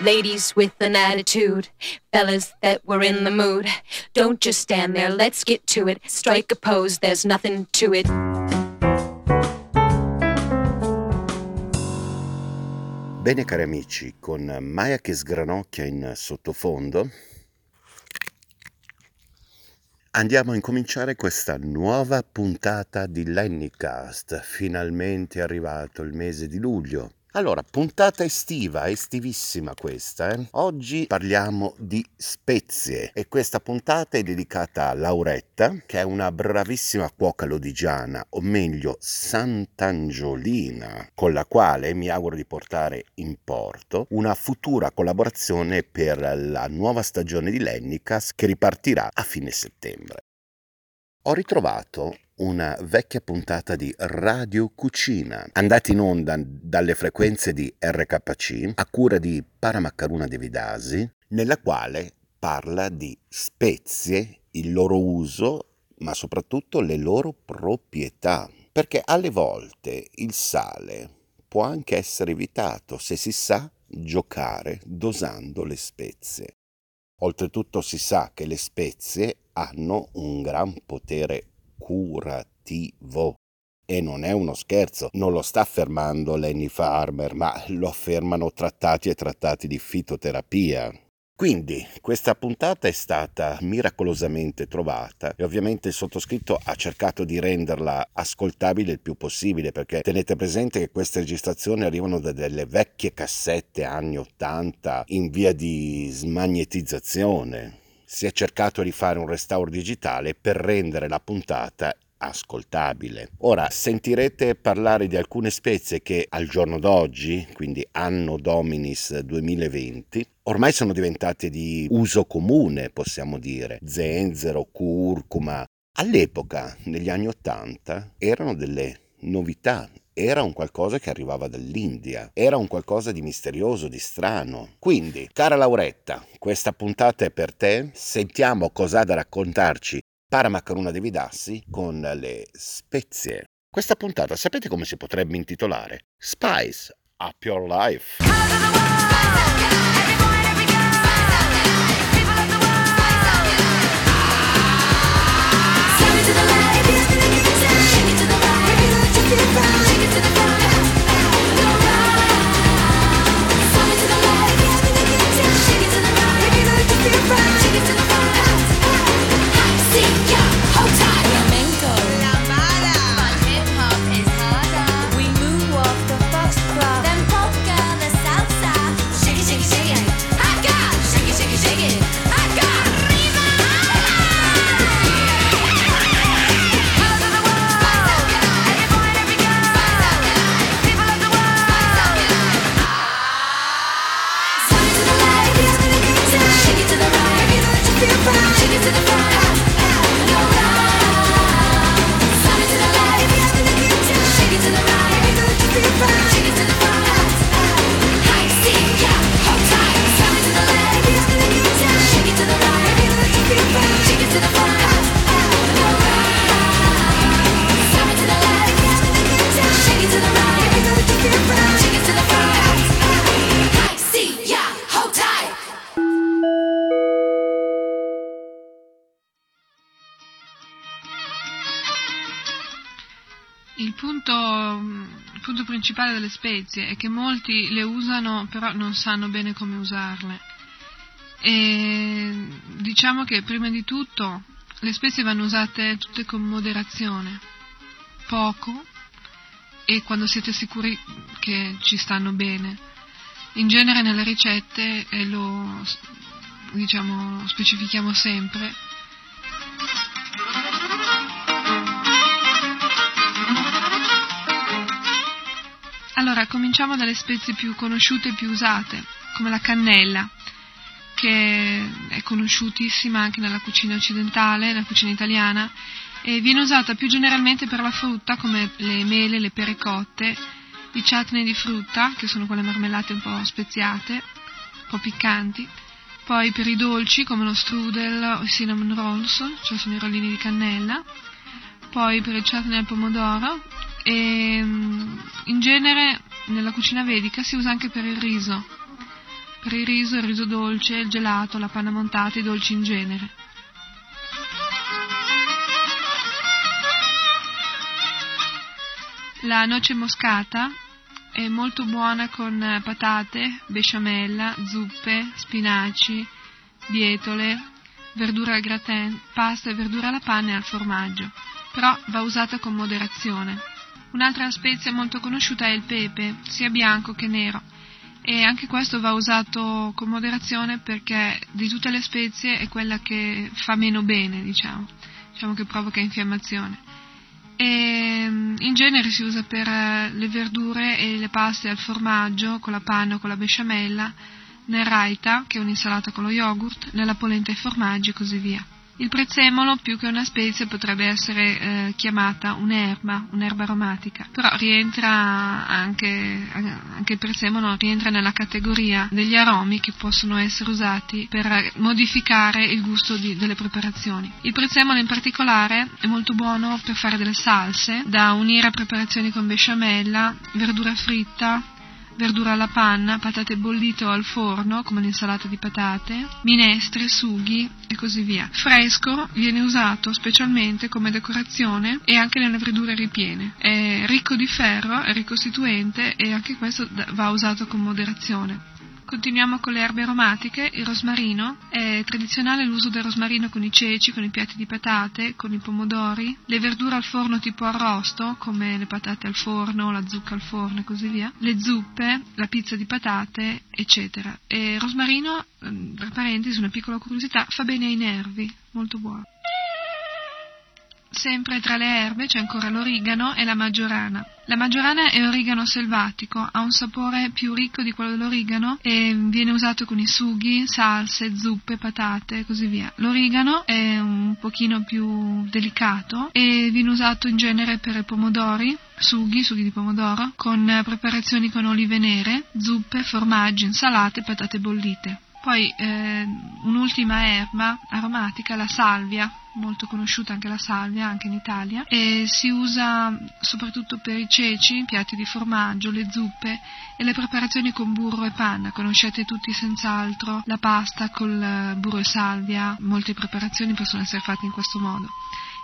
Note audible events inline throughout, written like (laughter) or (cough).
Ladies with an attitude, fellas that were in the mood. Don't just stand there, let's get to it. Strike a pose, there's nothing to it. Bene cari amici, con Maya che sgranocchia in sottofondo, andiamo a incominciare questa nuova puntata di Lennycast. Finalmente è arrivato il mese di luglio allora, puntata estiva, estivissima questa. Eh? Oggi parliamo di spezie e questa puntata è dedicata a Lauretta, che è una bravissima cuoca lodigiana, o meglio Sant'Angiolina, con la quale mi auguro di portare in porto una futura collaborazione per la nuova stagione di Lennicas che ripartirà a fine settembre. Ho ritrovato una vecchia puntata di Radio Cucina, andata in onda dalle frequenze di RKC a cura di Paramaccaruna De Vidasi, nella quale parla di spezie, il loro uso, ma soprattutto le loro proprietà. Perché alle volte il sale può anche essere evitato se si sa giocare dosando le spezie. Oltretutto si sa che le spezie hanno un gran potere curativo. E non è uno scherzo, non lo sta affermando Lenny Farmer, ma lo affermano trattati e trattati di fitoterapia. Quindi questa puntata è stata miracolosamente trovata e ovviamente il sottoscritto ha cercato di renderla ascoltabile il più possibile perché tenete presente che queste registrazioni arrivano da delle vecchie cassette anni 80 in via di smagnetizzazione si è cercato di fare un restauro digitale per rendere la puntata ascoltabile. Ora sentirete parlare di alcune spezie che al giorno d'oggi, quindi anno Dominis 2020, ormai sono diventate di uso comune, possiamo dire. Zenzero, curcuma. All'epoca, negli anni 80, erano delle novità, era un qualcosa che arrivava dall'India, era un qualcosa di misterioso, di strano. Quindi, cara Lauretta, questa puntata è per te, sentiamo cosa ha da raccontarci Paramacaruna De Vidassi con le spezie. Questa puntata sapete come si potrebbe intitolare? Spice Up Your Life. to the front, take it to the front. Principale delle spezie è che molti le usano però non sanno bene come usarle. E diciamo che prima di tutto le spezie vanno usate tutte con moderazione, poco e quando siete sicuri che ci stanno bene. In genere nelle ricette, lo diciamo, specifichiamo sempre, cominciamo dalle spezie più conosciute e più usate, come la cannella, che è conosciutissima anche nella cucina occidentale, nella cucina italiana, e viene usata più generalmente per la frutta, come le mele, le pericotte, i chutney di frutta, che sono quelle marmellate un po' speziate, un po' piccanti, poi per i dolci, come lo strudel o i cinnamon rolls, cioè sono i rollini di cannella, poi per il chutney al pomodoro e mm, in genere nella cucina vedica si usa anche per il riso, Per il riso, il riso dolce, il gelato, la panna montata, i dolci in genere. La noce moscata è molto buona con patate, besciamella, zuppe, spinaci, bietole, verdura al gratin, pasta e verdura alla panna e al formaggio, però va usata con moderazione. Un'altra spezia molto conosciuta è il pepe, sia bianco che nero, e anche questo va usato con moderazione perché di tutte le spezie è quella che fa meno bene, diciamo, diciamo che provoca infiammazione. E in genere si usa per eh, le verdure e le paste al formaggio, con la panna o con la besciamella, nel raita, che è un'insalata con lo yogurt, nella polenta ai formaggi e così via. Il prezzemolo, più che una spezia, potrebbe essere eh, chiamata un'erba, un'erba aromatica, però rientra anche, anche, il prezzemolo rientra nella categoria degli aromi che possono essere usati per modificare il gusto di, delle preparazioni. Il prezzemolo in particolare è molto buono per fare delle salse, da unire a preparazioni con besciamella, verdura fritta, verdura alla panna, patate bollite o al forno, come l'insalata di patate, minestre, sughi e così via. Fresco viene usato specialmente come decorazione e anche nelle verdure ripiene. È ricco di ferro, è ricostituente e anche questo va usato con moderazione. Continuiamo con le erbe aromatiche, il rosmarino. È tradizionale l'uso del rosmarino con i ceci, con i piatti di patate, con i pomodori, le verdure al forno tipo arrosto, come le patate al forno, la zucca al forno e così via, le zuppe, la pizza di patate, eccetera. E il rosmarino, mm, tra parentesi, una piccola curiosità, fa bene ai nervi, molto buono. Sempre tra le erbe c'è ancora l'origano e la maggiorana. La maggiorana è origano selvatico, ha un sapore più ricco di quello dell'origano e viene usato con i sughi, salse, zuppe, patate e così via. L'origano è un pochino più delicato e viene usato in genere per pomodori, sughi, sughi di pomodoro, con preparazioni con olive nere, zuppe, formaggi, insalate e patate bollite. Poi eh, un'ultima erba aromatica, la salvia, molto conosciuta anche la salvia, anche in Italia, e si usa soprattutto per i ceci, piatti di formaggio, le zuppe e le preparazioni con burro e panna. Conoscete tutti senz'altro la pasta col burro e salvia, molte preparazioni possono essere fatte in questo modo.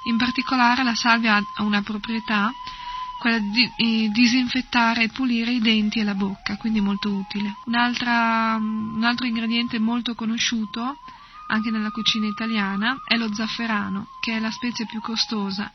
In particolare la salvia ha una proprietà quella di disinfettare e pulire i denti e la bocca, quindi molto utile. un altro ingrediente molto conosciuto anche nella cucina italiana è lo zafferano, che è la spezia più costosa,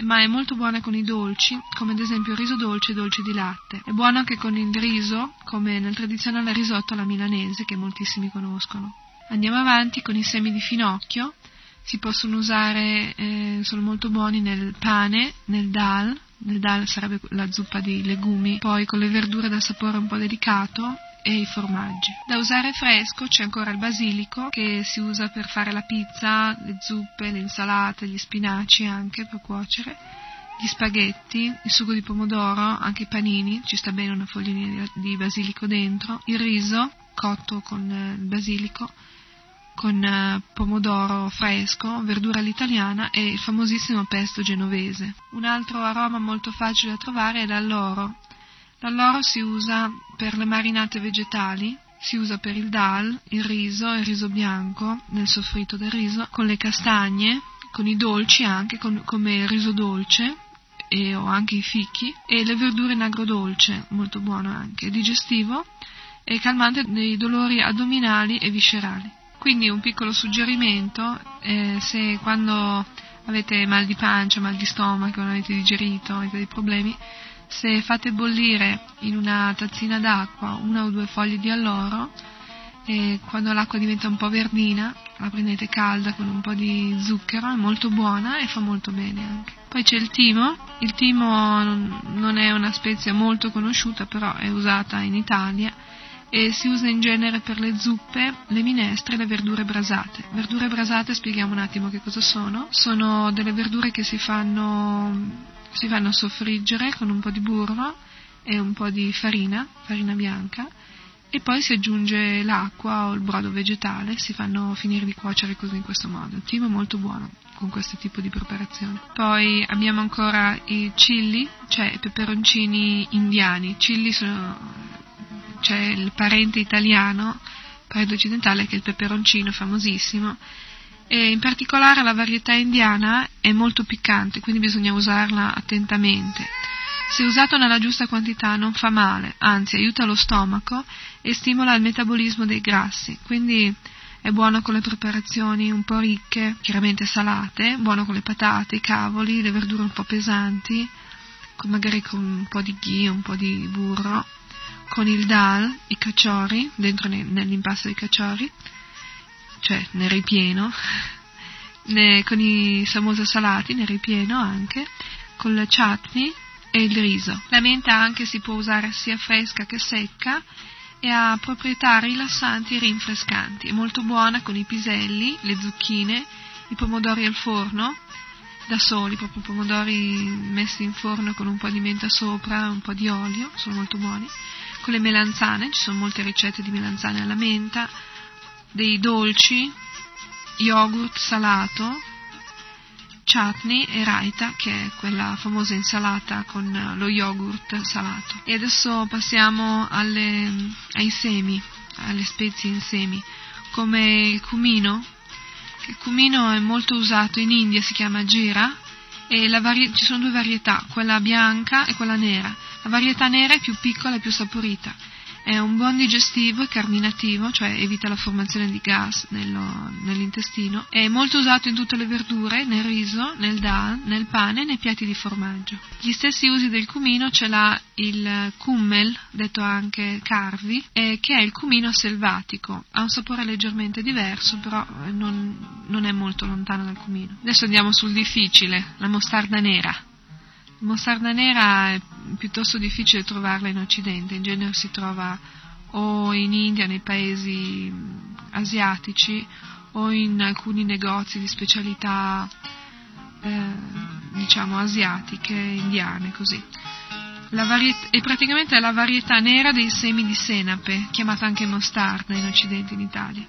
ma è molto buona con i dolci, come ad esempio riso dolce e dolce di latte. È buono anche con il riso, come nel tradizionale risotto alla milanese, che moltissimi conoscono. Andiamo avanti con i semi di finocchio, si possono usare, eh, sono molto buoni nel pane, nel dal, nel dal sarebbe la zuppa di legumi, poi con le verdure da sapore un po' delicato e i formaggi. Da usare fresco c'è ancora il basilico che si usa per fare la pizza, le zuppe, le insalate, gli spinaci anche per cuocere, gli spaghetti, il sugo di pomodoro, anche i panini, ci sta bene una foglina di basilico dentro, il riso cotto con eh, il basilico con eh, pomodoro fresco, verdura all'italiana e il famosissimo pesto genovese. Un altro aroma molto facile da trovare è l'alloro. L'alloro si usa per le marinate vegetali, si usa per il dal, il riso, il riso bianco, nel soffritto del riso, con le castagne, con i dolci anche, con, come il riso dolce, e, o anche i fichi, e le verdure in agrodolce, molto buono anche, digestivo e calmante dei dolori addominali e viscerali. Quindi un piccolo suggerimento, eh, se quando avete mal di pancia, mal di stomaco, non avete digerito, avete dei problemi, se fate bollire in una tazzina d'acqua una o due foglie di alloro e quando l'acqua diventa un po' verdina la prendete calda con un po' di zucchero, è molto buona e fa molto bene anche. Poi c'è il timo, il timo non è una spezia molto conosciuta però è usata in Italia e si usa in genere per le zuppe, le minestre e le verdure brasate. Verdure brasate, spieghiamo un attimo che cosa sono. Sono delle verdure che si fanno, si fanno soffriggere con un po' di burro e un po' di farina, farina bianca, e poi si aggiunge l'acqua o il brodo vegetale, si fanno finire di cuocere così in questo modo. Il timo è molto buono con questo tipo di preparazione. Poi abbiamo ancora i chilli, cioè i peperoncini indiani. Chilli sono c'è il parente italiano parente occidentale che è il peperoncino famosissimo e in particolare la varietà indiana è molto piccante, quindi bisogna usarla attentamente. Se usato nella giusta quantità non fa male, anzi aiuta lo stomaco e stimola il metabolismo dei grassi, quindi è buono con le preparazioni un po' ricche, chiaramente salate, buono con le patate, i cavoli, le verdure un po' pesanti, magari con un po' di ghee, un po' di burro, con il dal, i cacciori, dentro nell'impasto dei cacciori, cioè nel ripieno, (laughs) ne, con i samosa salati nel ripieno anche, con la chutney e il riso. La menta anche si può usare sia fresca che secca e ha proprietà rilassanti e rinfrescanti. È molto buona con i piselli, le zucchine, i pomodori al forno, da soli, proprio pomodori messi in forno con un po' di menta sopra, un po' di olio, sono molto buoni. Con le melanzane, ci sono molte ricette di melanzane alla menta, dei dolci, yogurt salato, chutney e raita, che è quella famosa insalata con lo yogurt salato. E adesso passiamo alle, ai semi, alle spezie in semi, come il cumino. Il cumino è molto usato in India, si chiama gira, vari- ci sono due varietà, quella bianca e quella nera. La varietà nera è più piccola e più saporita è un buon digestivo e carminativo, cioè evita la formazione di gas nello, nell'intestino. È molto usato in tutte le verdure, nel riso, nel dal, nel pane e nei piatti di formaggio. Gli stessi usi del cumino ce l'ha il kummel, detto anche carvi, eh, che è il cumino selvatico. Ha un sapore leggermente diverso, però non, non è molto lontano dal cumino. Adesso andiamo sul difficile, la mostarda nera. Mostarda nera è piuttosto difficile trovarla in Occidente, in genere si trova o in India, nei paesi asiatici, o in alcuni negozi di specialità, eh, diciamo, asiatiche, indiane, così. Variet- è praticamente la varietà nera dei semi di senape, chiamata anche mostarda in Occidente, in Italia.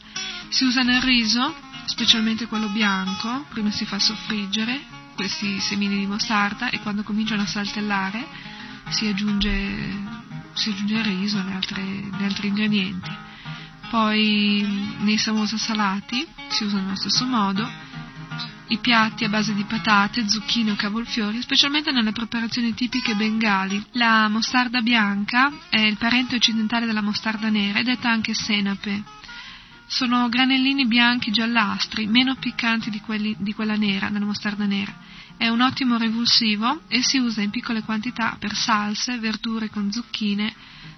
Si usa nel riso, specialmente quello bianco, prima si fa soffriggere, questi semini di mostarda e quando cominciano a saltellare si aggiunge, si aggiunge il riso e gli altri ingredienti. Poi nei samosa salati si usano allo stesso modo i piatti a base di patate, zucchine o cavolfiori, specialmente nelle preparazioni tipiche bengali. La mostarda bianca è il parente occidentale della mostarda nera è detta anche senape. Sono granellini bianchi giallastri, meno piccanti di, quelli, di quella nera, della mostarda nera. È un ottimo revulsivo e si usa in piccole quantità per salse, verdure con zucchine,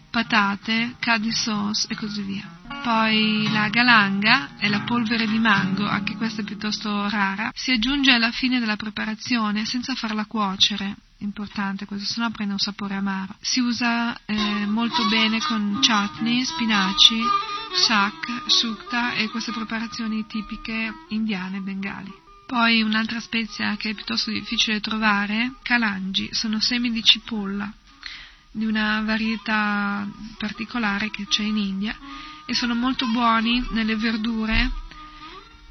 patate, curry sauce e così via. Poi la galanga è la polvere di mango, anche questa è piuttosto rara. Si aggiunge alla fine della preparazione senza farla cuocere. Importante questo, sennò prende un sapore amaro. Si usa eh, molto bene con chutney, spinaci, shak, sukta e queste preparazioni tipiche indiane bengali. Poi un'altra spezia che è piuttosto difficile trovare, kalangi, sono semi di cipolla di una varietà particolare che c'è in India e sono molto buoni nelle verdure,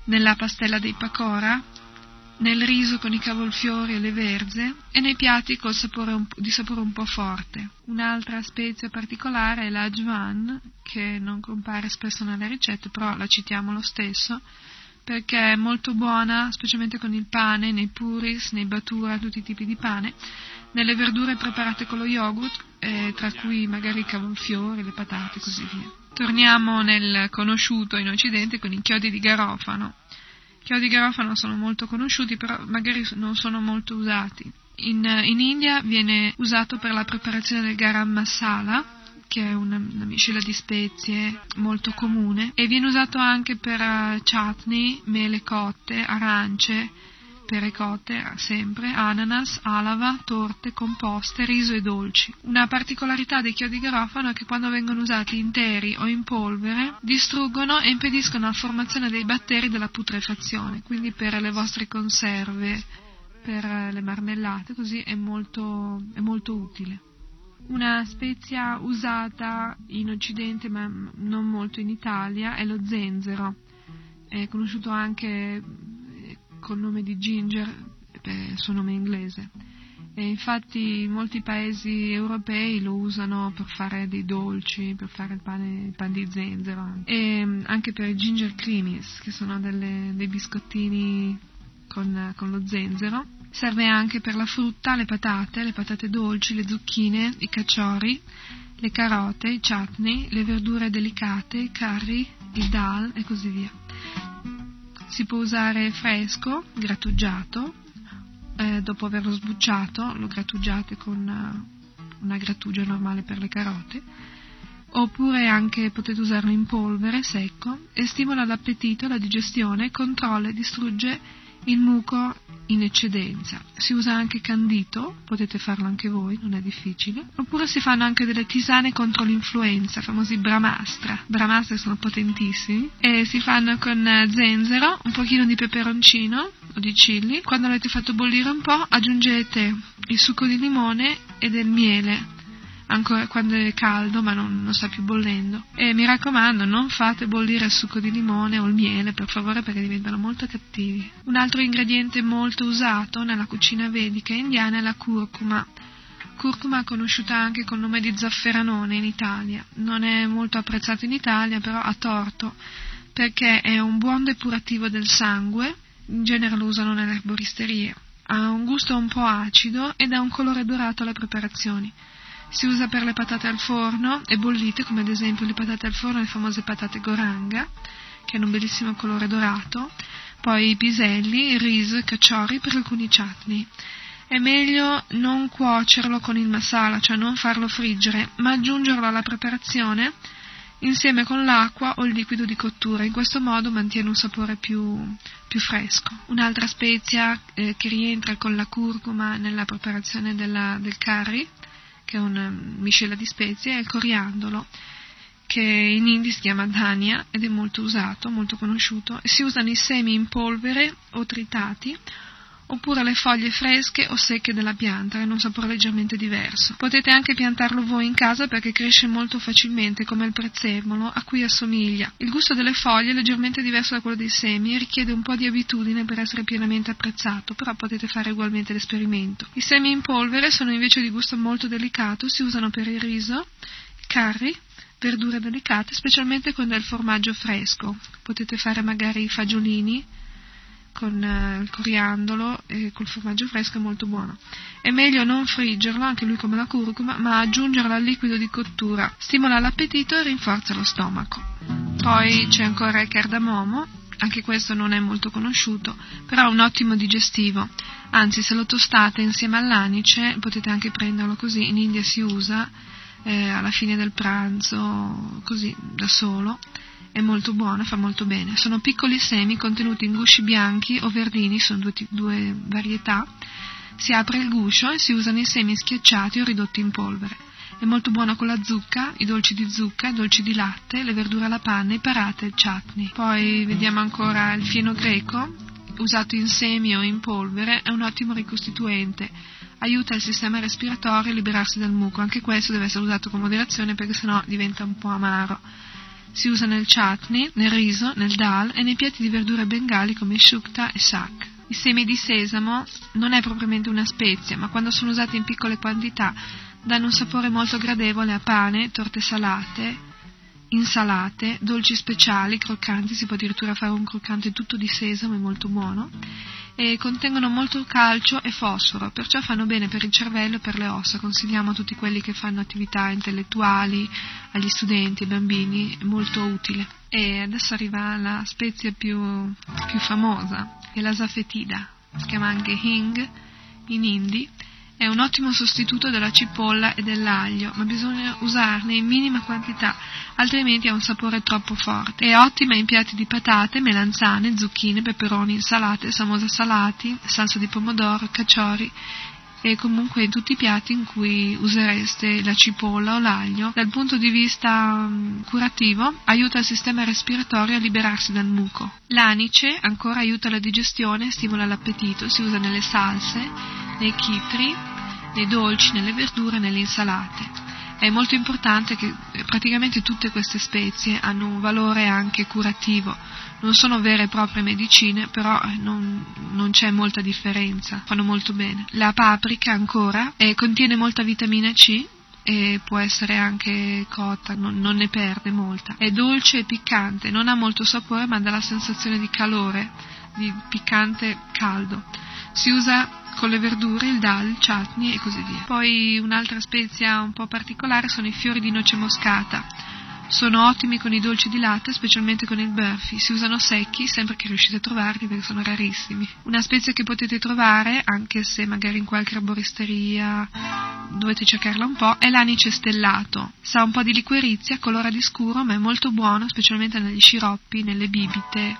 nella pastella dei pakora, nel riso con i cavolfiori e le verze e nei piatti sapore di sapore un po' forte. Un'altra spezia particolare è la ajwan, che non compare spesso nelle ricette, però la citiamo lo stesso, perché è molto buona, specialmente con il pane, nei puris, nei batura, tutti i tipi di pane, nelle verdure preparate con lo yogurt, eh, tra cui magari i cavolfiori, le patate e così via. Torniamo nel conosciuto in Occidente con i chiodi di garofano. Chiodi di garofano sono molto conosciuti, però magari non sono molto usati. In, in India viene usato per la preparazione del garam masala, che è una, una, miscela di spezie molto comune, e viene usato anche per uh, chutney, mele cotte, arance, cotte sempre, ananas, alava, torte, composte, riso e dolci. Una particolarità dei chiodi garofano è che quando vengono usati interi o in polvere distruggono e impediscono la formazione dei batteri della putrefazione, quindi per le vostre conserve, per le marmellate, così è molto, è molto utile. Una spezia usata in Occidente ma non molto in Italia è lo zenzero, è conosciuto anche col nome di Ginger, per il suo nome inglese. E infatti in molti paesi europei lo usano per fare dei dolci, per fare il pane, pan di zenzero e mm, anche per i ginger creamies, che sono delle, dei biscottini con, con lo zenzero. Serve anche per la frutta, le patate, le patate dolci, le zucchine, i caciori, le carote, i chutney, le verdure delicate, i curry, il dal e così via. Si può usare fresco, grattugiato, eh, dopo averlo sbucciato lo grattugiate con uh, una grattugia normale per le carote, oppure anche potete usarlo in polvere secco e stimola l'appetito, la digestione, controlla e distrugge il muco in eccedenza. Si usa anche candito, potete farlo anche voi, non è difficile. Oppure si fanno anche delle tisane contro l'influenza, famosi bramastra. Bramastra sono potentissimi e si fanno con zenzero, un pochino di peperoncino o di chili. Quando l'avete fatto bollire un po', aggiungete il succo di limone e del miele ancora quando è caldo ma non, non, sta più bollendo. E mi raccomando, non fate bollire il succo di limone o il miele, per favore, perché diventano molto cattivi. Un altro ingrediente molto usato nella cucina vedica indiana è la curcuma. Curcuma conosciuta anche col nome di zafferanone in Italia. Non è molto apprezzato in Italia, però ha torto, perché è un buon depurativo del sangue, in genere lo usano nelle erboristerie. Ha un gusto un po' acido ed ha un colore dorato alle preparazioni. Si usa per le patate al forno e bollite, come ad esempio le patate al forno, le famose patate goranga, che hanno un bellissimo colore dorato, poi i piselli, il riso, i cacciori per alcuni chutney. È meglio non cuocerlo con il masala, cioè non farlo friggere, ma aggiungerlo alla preparazione insieme con l'acqua o il liquido di cottura. In questo modo mantiene un sapore più, più fresco. Un'altra spezia eh, che rientra con la curcuma nella preparazione della, del curry che è una miscela di spezie, e il coriandolo, che in hindi si chiama dhania ed è molto usato, molto conosciuto, si usano i semi in polvere o tritati, oppure le foglie fresche o secche della pianta, che hanno un sapore leggermente diverso. Potete anche piantarlo voi in casa perché cresce molto facilmente, come il prezzemolo, a cui assomiglia. Il gusto delle foglie è leggermente diverso da quello dei semi e richiede un po' di abitudine per essere pienamente apprezzato, però potete fare ugualmente l'esperimento. I semi in polvere sono invece di gusto molto delicato, si usano per il riso, curry, verdure delicate, specialmente con del formaggio fresco. Potete fare magari i fagiolini, con eh, il coriandolo e col formaggio fresco è molto buono. È meglio non friggerlo, anche lui come la curcuma, ma aggiungerlo al liquido di cottura. Stimola l'appetito e rinforza lo stomaco. Poi c'è ancora il cardamomo, anche questo non è molto conosciuto, però è un ottimo digestivo. Anzi, se lo tostate insieme all'anice, potete anche prenderlo così, in India si usa eh, alla fine del pranzo, così da solo è molto buona, fa molto bene. Sono piccoli semi contenuti in gusci bianchi o verdini, sono due, due varietà. Si apre il guscio e si usano i semi schiacciati o ridotti in polvere. È molto buona con la zucca, i dolci di zucca, i dolci di latte, le verdure alla panna, i parate e il chutney. Poi vediamo ancora il fieno greco, usato in semi o in polvere, è un ottimo ricostituente. Aiuta il sistema respiratorio a liberarsi dal muco. Anche questo deve essere usato con moderazione perché sennò diventa un po' amaro. Si usa nel chutney, nel riso, nel dal e nei piatti di verdure bengali come shukta e shak. I semi di sesamo non è propriamente una spezia, ma quando sono usati in piccole quantità danno un sapore molto gradevole a pane, torte salate, insalate, dolci speciali, croccanti, si può addirittura fare un croccante tutto di sesamo, è molto buono, e contengono molto calcio e fosforo, perciò fanno bene per il cervello e per le ossa. Consigliamo a tutti quelli che fanno attività intellettuali, agli studenti, ai bambini, è molto utile. E adesso arriva la spezia più, più famosa, che è la zafetida, si chiama anche hing in hindi è un ottimo sostituto della cipolla e dell'aglio, ma bisogna usarne in minima quantità, altrimenti ha un sapore troppo forte. È ottima in piatti di patate, melanzane, zucchine, peperoni, insalate, samosa salati, salsa di pomodoro, caciori e comunque in tutti i piatti in cui usereste la cipolla o l'aglio. Dal punto di vista um, curativo aiuta il sistema respiratorio a liberarsi dal muco. L'anice ancora aiuta la digestione stimola l'appetito, si usa nelle salse, nei chitri, nei dolci, nelle verdure, nelle insalate. È molto importante che praticamente tutte queste spezie hanno un valore anche curativo, non sono vere e proprie medicine, però non, non c'è molta differenza, fanno molto bene. La paprika ancora eh, contiene molta vitamina C, e può essere anche cotta, non, non, ne perde molta. È dolce e piccante, non ha molto sapore ma dà la sensazione di calore, di piccante caldo. Si usa con le verdure, il dal, chutney e così via. Poi un'altra spezia un po' particolare sono i fiori di noce moscata sono ottimi con i dolci di latte, specialmente con il burfi. Si usano secchi, sempre che riuscite a trovarli perché sono rarissimi. Una spezia che potete trovare, anche se magari in qualche arboristeria dovete cercarla un po', è l'anice stellato. Sa un po' di liquirizia, colora di scuro, ma è molto buono, specialmente negli sciroppi, nelle bibite.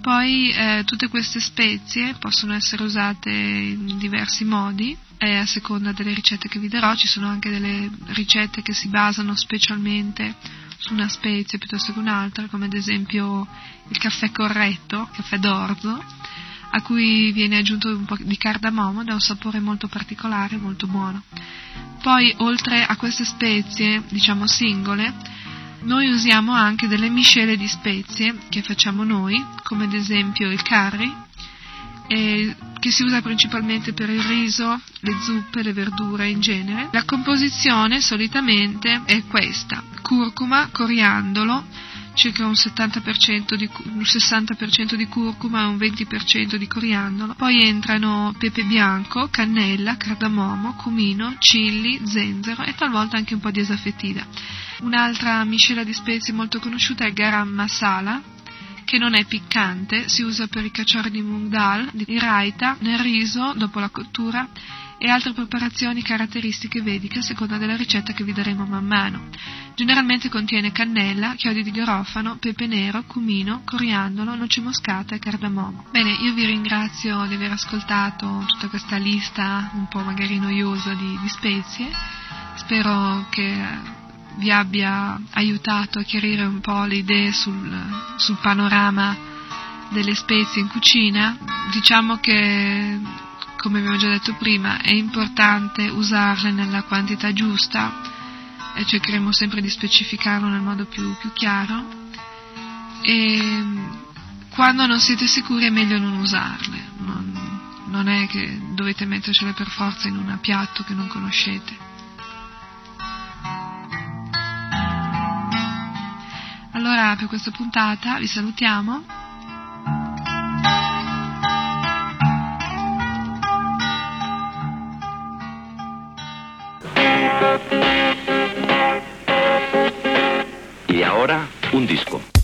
Poi eh, tutte queste spezie possono essere usate in diversi modi e a seconda delle ricette che vi darò ci sono anche delle ricette che si basano specialmente su una specie piuttosto che un'altra, come ad esempio il caffè corretto, caffè d'orzo, a cui viene aggiunto un po' di cardamomo, da un sapore molto particolare, molto buono. Poi, oltre a queste spezie, diciamo singole, noi usiamo anche delle miscele di spezie che facciamo noi, come ad esempio il curry, che si usa principalmente per il riso, le zuppe, le verdure in genere. La composizione solitamente è questa: curcuma, coriandolo, circa un, 70% di, un 60% di curcuma e un 20% di coriandolo. Poi entrano pepe bianco, cannella, cardamomo, cumino, chilli, zenzero e talvolta anche un po' di esaffetida. Un'altra miscela di spezie molto conosciuta è garam masala, che non è piccante, si usa per i cacciari di mung dal, di raita, nel riso dopo la cottura e altre preparazioni caratteristiche vediche a seconda della ricetta che vi daremo man mano. Generalmente contiene cannella, chiodi di garofano, pepe nero, cumino, coriandolo, noce moscata e cardamomo. Bene, io vi ringrazio di aver ascoltato tutta questa lista un po' magari noiosa di, di spezie. Spero che vi abbia aiutato a chiarire un po' le idee sul, sul panorama delle spezie in cucina. Diciamo che, come abbiamo già detto prima, è importante usarle nella quantità giusta e cercheremo sempre di specificarlo nel modo più, più chiaro. E quando non siete sicuri è meglio non usarle, non, non è che dovete mettercele per forza in un piatto che non conoscete. Allora per questa puntata vi salutiamo. Ahora un disco.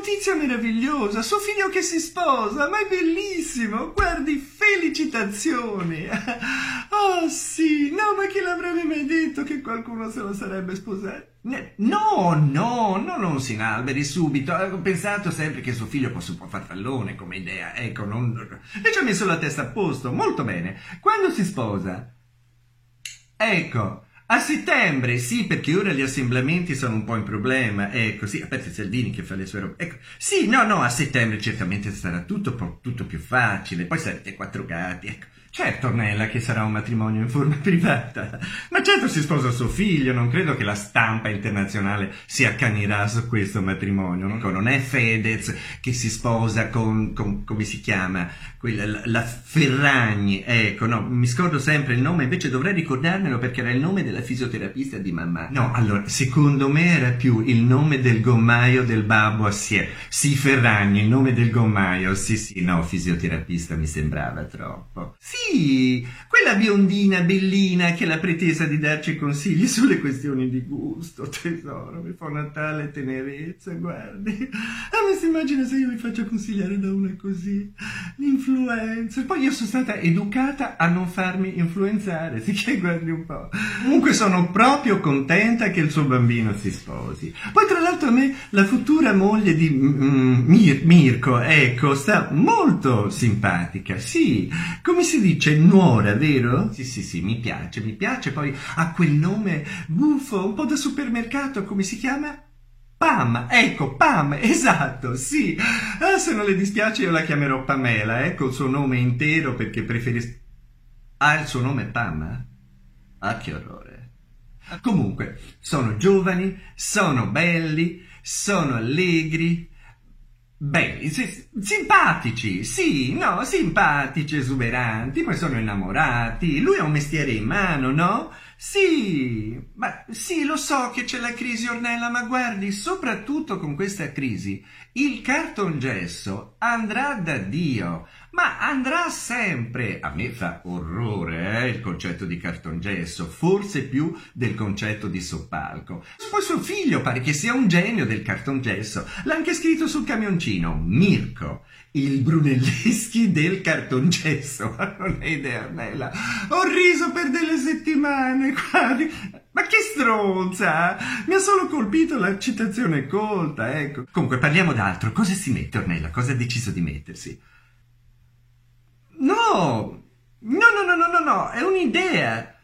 Notizia meravigliosa, suo figlio che si sposa, ma è bellissimo, guardi, felicitazioni. (laughs) Oh sì, no, ma chi l'avrebbe mai detto che qualcuno se lo sarebbe sposato? No, no, no, non si inalberi subito, ho pensato sempre che suo figlio fosse un po' farfallone come idea, ecco, non... e ci ha messo la testa a posto, molto bene. Quando si sposa? Ecco, a settembre, sì, perché ora gli assemblamenti sono un po' in problema, ecco, sì, parte Saldini che fa le sue robe, ecco, sì, no, no, a settembre certamente sarà tutto, tutto più facile, poi sarete quattro gatti, ecco. Certo, Ornella, che sarà un matrimonio in forma (laughs) privata, ma certo si sposa suo figlio, non credo che la stampa internazionale si accanirà su questo matrimonio, no? Non è Fedez che si sposa con, con- come si chiama, quella, la, Ferragni, ecco, no, mi scordo sempre il nome, invece dovrei ricordarmelo perché era il nome della fisioterapista di mamma. No, allora, secondo me era più il nome del gommaio del babbo assieme. Sì, Ferragni, il nome del gommaio, sì, sì, no, fisioterapista mi sembrava troppo. Sì, quella biondina bellina che ha la pretesa di darci consigli sulle questioni di gusto, tesoro, mi fa una tale tenerezza, guardi. Ah, ma si immagina se io mi faccio consigliare da una così, l'influencer. Poi io sono stata educata a non farmi influenzare, (laughs) sì che guardi un po'. Comunque sono proprio contenta che il suo bambino si sposi. Poi tra l'altro a me la futura moglie di mm, Mir- Mirko, ecco, sta molto simpatica, sì. Come si dice, nuora, vero? Sì, sì, sì, mi piace, mi piace. Poi ha quel nome buffo, un po' da supermercato, come si chiama? Pam, ecco, Pam, (laughs) esatto, sì. Ah, se non le dispiace io la chiamerò Pamela, ecco il suo nome intero perché preferisco... Ah, il suo nome è Pam? Ah, che orrore. Comunque, sono giovani, sono belli, sono allegri, si- simpatici, sì, no, simpatici, esuberanti, poi sono innamorati, lui ha un mestiere in mano, no? Sì, ma sì, lo so che c'è la crisi Ornella, ma guardi, soprattutto con questa crisi, il cartongesso andrà da Dio. Ma andrà sempre. A me fa orrore eh, il concetto di cartongesso, forse più del concetto di soppalco. Poi suo figlio pare che sia un genio del cartongesso. L'ha anche scritto sul camioncino. Mirko, il Brunelleschi del cartongesso. (laughs) Non hai idea, Ornella. Ho riso per delle settimane. (laughs) Guardi. Ma che stronza! Mi ha solo colpito la citazione colta, ecco. Comunque, parliamo d'altro. Cosa si mette, Ornella? Cosa ha deciso di mettersi? No, no, no, no, no, no, è un'idea.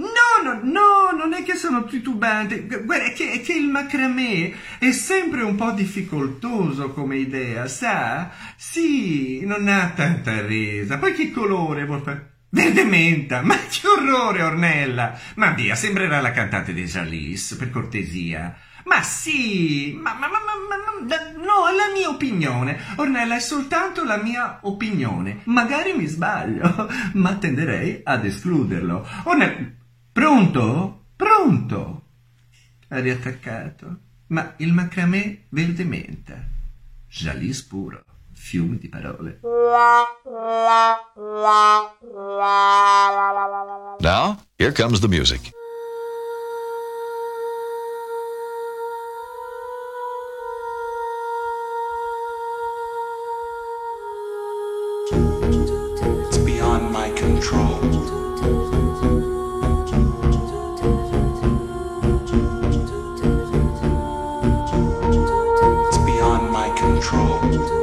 No, no, no, non è che sono titubante. Guarda, che, che il macramè è sempre un po' difficoltoso come idea, sa? Sì, non ha tanta resa. Poi che colore vuol fare? Verde menta, ma che orrore, Ornella! Ma via, sembrerà la cantante di Jalis, per cortesia. Ma sì, ma, ma, ma, ma, no, è la mia opinione. Ornella è soltanto la mia opinione. Magari mi sbaglio, (laughs) ma tenderei ad escluderlo. Ornella, pronto? Pronto? Ha riattaccato. Ma il macramè verde menta. Jalis puro. Fiumi di parole. Now, here comes the music. Control.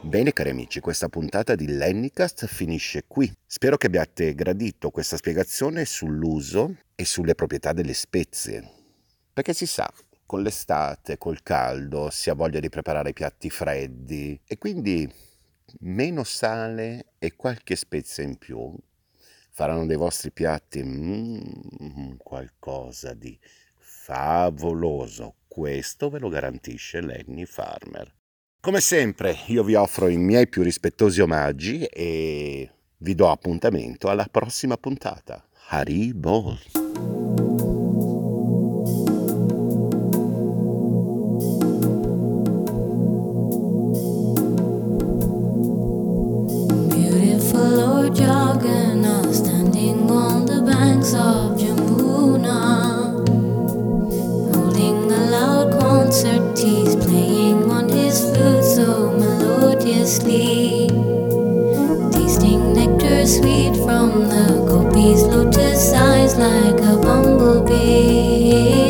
Bene cari amici, questa puntata di Lennycast finisce qui. Spero che abbiate gradito questa spiegazione sull'uso e sulle proprietà delle spezie. Perché si sa, con l'estate, col caldo, si ha voglia di preparare piatti freddi e quindi meno sale e qualche spezia in più faranno dei vostri piatti mm, qualcosa di favoloso. Questo ve lo garantisce Lenny Farmer. Come sempre, io vi offro i miei più rispettosi omaggi e vi do appuntamento alla prossima puntata. Haribol! Beautiful he's playing on his flute so melodiously, tasting nectar sweet from the gopi's lotus eyes like a bumblebee.